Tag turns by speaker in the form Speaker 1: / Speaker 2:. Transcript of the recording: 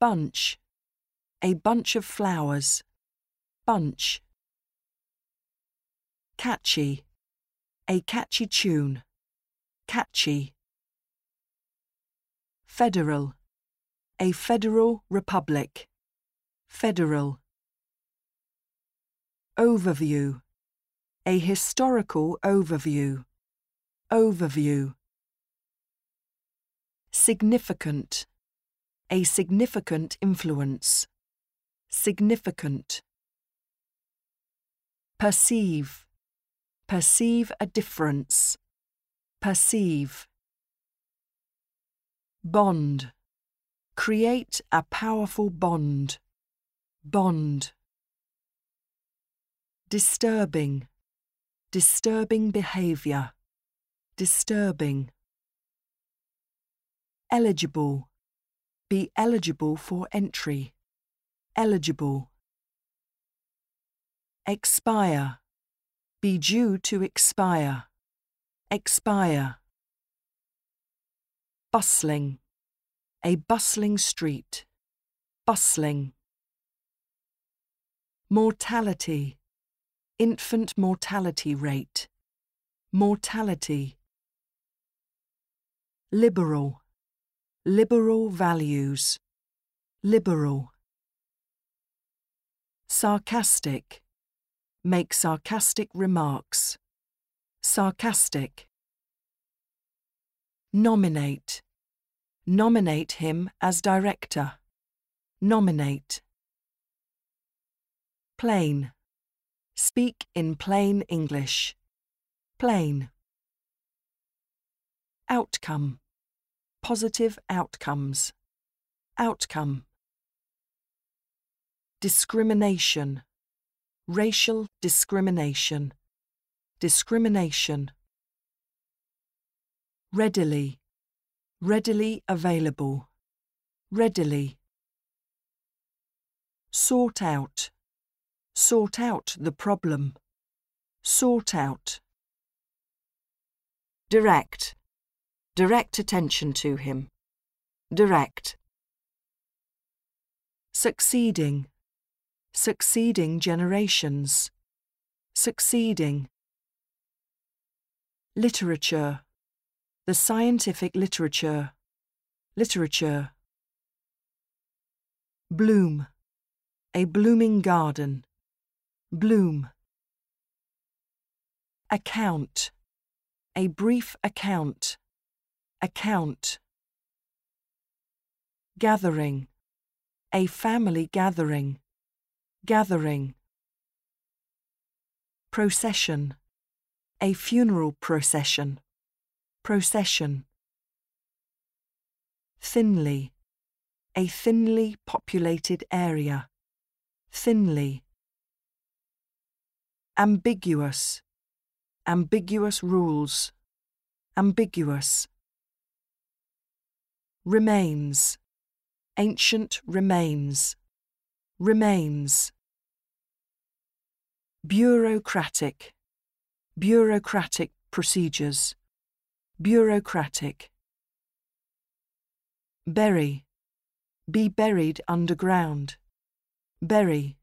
Speaker 1: Bunch. A bunch of flowers. Bunch. Catchy. A catchy tune. Catchy. Federal. A federal republic. Federal. Overview. A historical overview. Overview. Significant. A significant influence. Significant. Perceive. Perceive a difference. Perceive. Bond. Create a powerful bond. Bond. Disturbing. Disturbing behavior. Disturbing. Eligible. Be eligible for entry. Eligible. Expire. Be due to expire. Expire. Bustling. A bustling street. Bustling. Mortality. Infant mortality rate. Mortality. Liberal. Liberal values. Liberal. Sarcastic. Make sarcastic remarks. Sarcastic. Nominate. Nominate him as director. Nominate. Plain. Speak in plain English. Plain. Outcome. Positive outcomes. Outcome. Discrimination. Racial discrimination. Discrimination. Readily. Readily available. Readily. Sort out. Sort out the problem. Sort out. Direct. Direct attention to him. Direct. Succeeding. Succeeding generations. Succeeding. Literature. The scientific literature. Literature. Bloom. A blooming garden. Bloom. Account. A brief account. Account. Gathering. A family gathering. Gathering. Procession. A funeral procession. Procession. Thinly. A thinly populated area. Thinly. Ambiguous. Ambiguous rules. Ambiguous. Remains. Ancient remains. Remains. Bureaucratic. Bureaucratic procedures. Bureaucratic. Bury. Be buried underground. Bury.